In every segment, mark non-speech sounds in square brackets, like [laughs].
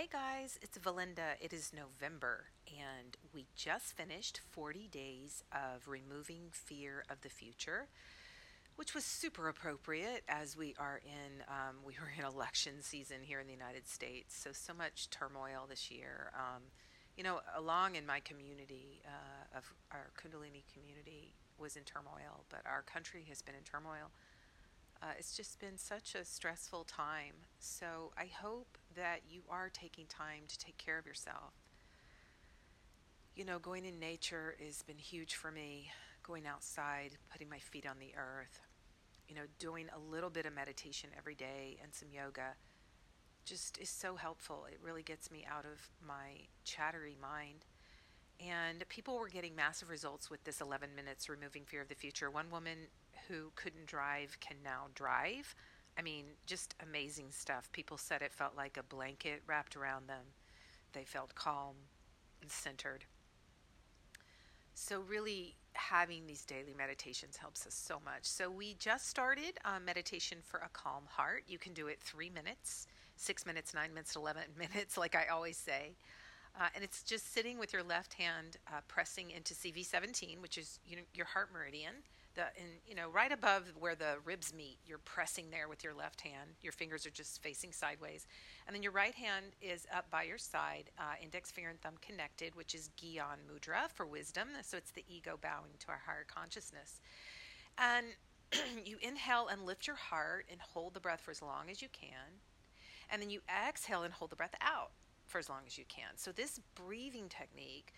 Hey guys, it's Valinda. It is November, and we just finished 40 days of removing fear of the future, which was super appropriate as we are in um, we were in [laughs] election season here in the United States. So so much turmoil this year. Um, you know, along in my community uh, of our Kundalini community was in turmoil, but our country has been in turmoil uh, it's just been such a stressful time. So I hope that you are taking time to take care of yourself. You know, going in nature has been huge for me. Going outside, putting my feet on the earth, you know, doing a little bit of meditation every day and some yoga just is so helpful. It really gets me out of my chattery mind. And people were getting massive results with this 11 minutes removing fear of the future. One woman who couldn't drive can now drive. I mean, just amazing stuff. People said it felt like a blanket wrapped around them. They felt calm and centered. So, really, having these daily meditations helps us so much. So, we just started uh, meditation for a calm heart. You can do it three minutes, six minutes, nine minutes, 11 [laughs] minutes, like I always say. Uh, and it's just sitting with your left hand uh, pressing into CV17, which is you know, your heart meridian the you know right above where the ribs meet you're pressing there with your left hand. Your fingers are just facing sideways. And then your right hand is up by your side uh, index finger and thumb connected which is gyan mudra for wisdom. So it's the ego bowing to our higher consciousness. And [clears throat] you inhale and lift your heart and hold the breath for as long as you can. And then you exhale and hold the breath out for as long as you can so this breathing technique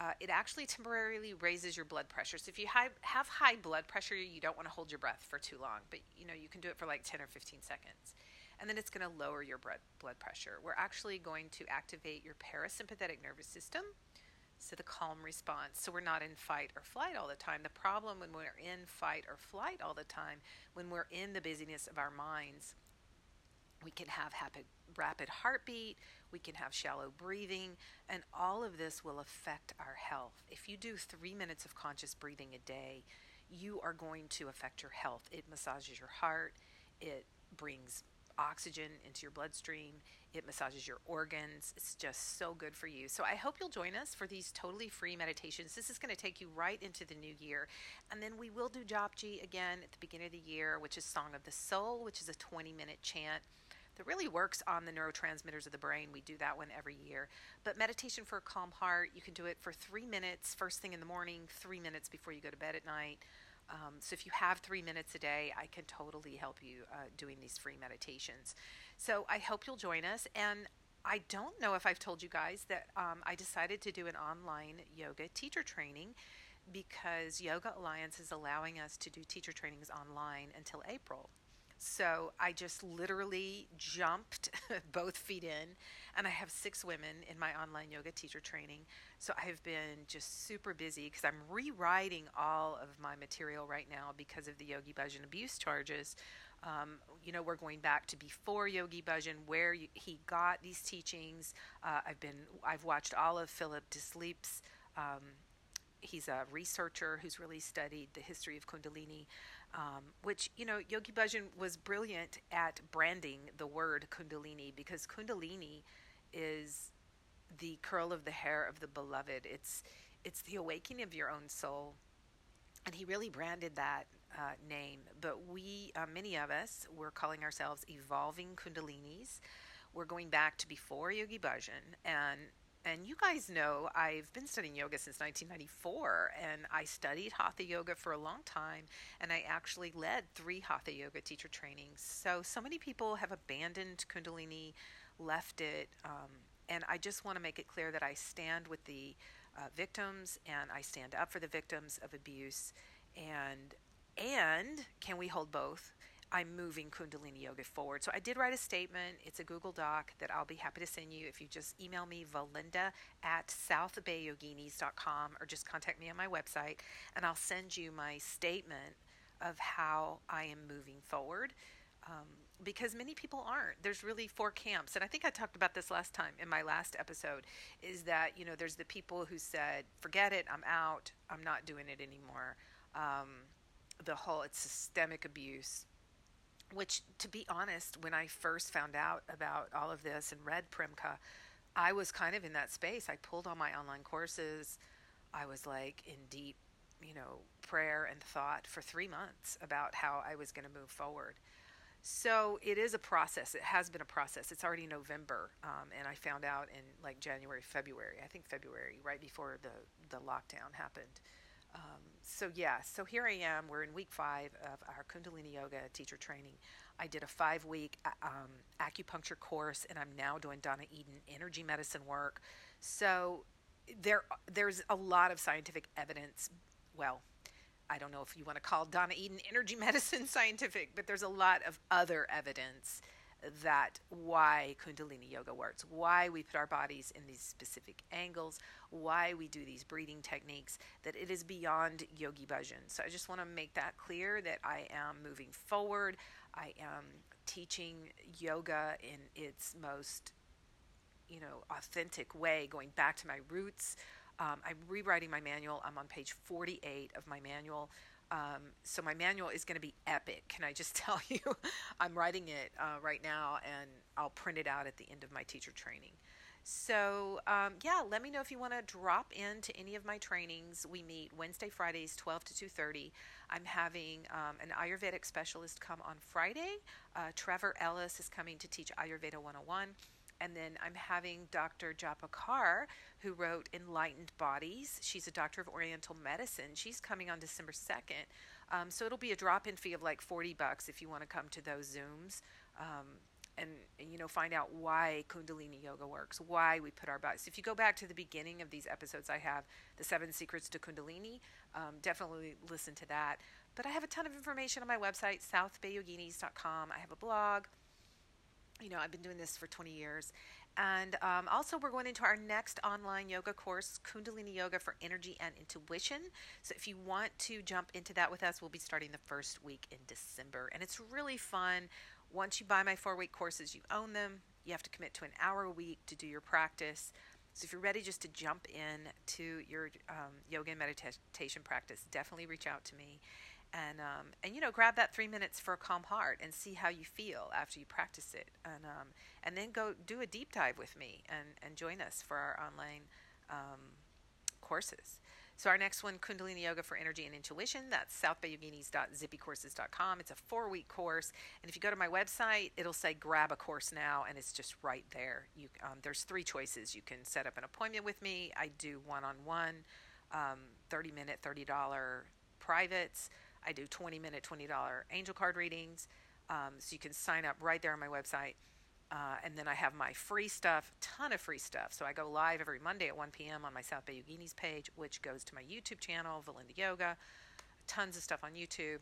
uh, it actually temporarily raises your blood pressure. So if you have high blood pressure, you don't want to hold your breath for too long, but you know you can do it for like 10 or 15 seconds. And then it's going to lower your blood pressure. We're actually going to activate your parasympathetic nervous system, so the calm response. So we're not in fight or flight all the time. The problem when we're in fight or flight all the time, when we're in the busyness of our minds, we can have rapid, rapid heartbeat, we can have shallow breathing, and all of this will affect our health. If you do three minutes of conscious breathing a day, you are going to affect your health. It massages your heart, it brings oxygen into your bloodstream, it massages your organs. It's just so good for you. So I hope you'll join us for these totally free meditations. This is going to take you right into the new year. And then we will do Japji again at the beginning of the year, which is Song of the Soul, which is a 20 minute chant that really works on the neurotransmitters of the brain. We do that one every year. But meditation for a calm heart, you can do it for three minutes first thing in the morning, three minutes before you go to bed at night. Um, so if you have three minutes a day, I can totally help you uh, doing these free meditations. So I hope you'll join us. And I don't know if I've told you guys that um, I decided to do an online yoga teacher training because Yoga Alliance is allowing us to do teacher trainings online until April. So I just literally jumped [laughs] both feet in, and I have six women in my online yoga teacher training. So I've been just super busy because I'm rewriting all of my material right now because of the Yogi Bhajan abuse charges. Um, you know, we're going back to before Yogi Bhajan, where he got these teachings. Uh, I've been, I've watched all of Philip Deslippe's. Um, he's a researcher who's really studied the history of Kundalini, um, which, you know, Yogi Bhajan was brilliant at branding the word Kundalini because Kundalini is the curl of the hair of the beloved. It's it's the awakening of your own soul, and he really branded that uh, name. But we, uh, many of us, we're calling ourselves evolving Kundalinis. We're going back to before Yogi Bhajan, and and you guys know I've been studying yoga since 1994, and I studied Hatha yoga for a long time, and I actually led three Hatha yoga teacher trainings. So, so many people have abandoned Kundalini, left it, um, and I just want to make it clear that I stand with the uh, victims and I stand up for the victims of abuse, and and can we hold both? I'm moving Kundalini Yoga forward. So I did write a statement. It's a Google Doc that I'll be happy to send you if you just email me, Valinda at southbayyoginis.com, or just contact me on my website, and I'll send you my statement of how I am moving forward. Um, because many people aren't. There's really four camps, and I think I talked about this last time in my last episode. Is that you know there's the people who said, "Forget it, I'm out, I'm not doing it anymore." Um, the whole it's systemic abuse which, to be honest, when I first found out about all of this and read Premka, I was kind of in that space. I pulled all my online courses. I was like in deep, you know, prayer and thought for three months about how I was going to move forward. So it is a process. It has been a process. It's already November, um, and I found out in like January, February. I think February, right before the the lockdown happened. Um, so yeah, so here I am. We're in week five of our Kundalini Yoga teacher training. I did a five week um, acupuncture course, and I'm now doing Donna Eden energy medicine work. So there, there's a lot of scientific evidence. Well, I don't know if you want to call Donna Eden energy [laughs] medicine scientific, but there's a lot of other evidence that why Kundalini Yoga works, why we put our bodies in these specific angles, why we do these breathing techniques, that it is beyond Yogi Bhajan. So I just want to make that clear that I am moving forward. I am teaching yoga in its most, you know, authentic way, going back to my roots. Um, I'm rewriting my manual. I'm on page 48 of my manual. Um, so my manual is going to be epic. Can I just [laughs] tell you? I'm writing it uh, right now, and I'll print it out at the end of my teacher training. So um, yeah, let me know if you want to drop into any of my trainings. We meet Wednesday, Fridays, 12 to 2:30. I'm having um, an Ayurvedic specialist come on Friday. Uh, Trevor Ellis is coming to teach Ayurveda 101. And then I'm having Dr. Japa who wrote Enlightened Bodies. She's a doctor of Oriental medicine. She's coming on December 2nd. Um, so it'll be a drop in fee of like 40 bucks if you want to come to those Zooms. Um, and, and, you know find out why kundalini yoga works why we put our bodies if you go back to the beginning of these episodes i have the seven secrets to kundalini um, definitely listen to that but i have a ton of information on my website southbayyoginis.com i have a blog you know, I've been doing this for 20 years. And um, also, we're going into our next online yoga course, Kundalini Yoga for Energy and Intuition. So, if you want to jump into that with us, we'll be starting the first week in December. And it's really fun. Once you buy my four week courses, you own them. You have to commit to an hour a week to do your practice. So, if you're ready just to jump in to your um, yoga and meditation practice, definitely reach out to me and um, and you know grab that three minutes for a calm heart and see how you feel after you practice it. And um, and then go do a deep dive with me and and join us for our online um, courses. So our next one kundalini yoga for energy and intuition that's southbayyoginis.zippycourses.com it's a four week course. And if you go to my website it'll say grab a course now and it's just right there. You um, there's three choices. You can set up an appointment with me. I do one-on-one um, 30 minute $30 privates I do 20 minute, $20 angel card readings. Um, so you can sign up right there on my website. Uh, and then I have my free stuff, ton of free stuff. So I go live every Monday at 1 p.m. on my South Bay Yoginis page, which goes to my YouTube channel, Valinda Yoga. Tons of stuff on YouTube.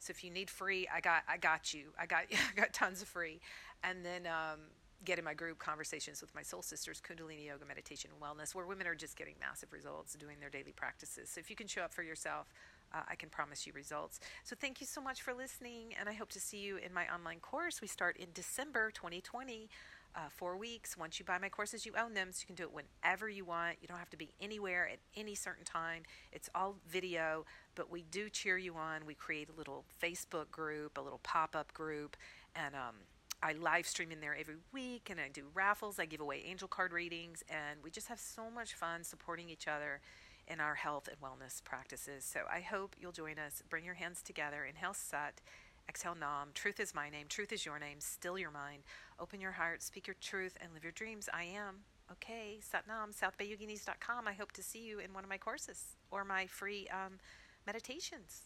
So if you need free, I got I got you. I got [laughs] I got tons of free. And then um, get in my group conversations with my soul sisters, Kundalini Yoga, Meditation, and Wellness, where women are just getting massive results doing their daily practices. So if you can show up for yourself, uh, I can promise you results. So thank you so much for listening, and I hope to see you in my online course. We start in December 2020. Uh, four weeks. Once you buy my courses, you own them, so you can do it whenever you want. You don't have to be anywhere at any certain time. It's all video, but we do cheer you on. We create a little Facebook group, a little pop up group, and um, I live stream in there every week, and I do raffles. I give away angel card readings, and we just have so much fun supporting each other in our health and wellness practices. So I hope you'll join us. Bring your hands together. Inhale Sat. Exhale Nam. Truth is my name. Truth is your name. Still your mind. Open your heart. Speak your truth and live your dreams. I am. Okay. Sat Satnam. SouthBayYoginis.com. I hope to see you in one of my courses or my free um, meditations.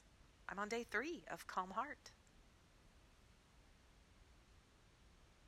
I'm on day three of Calm Heart.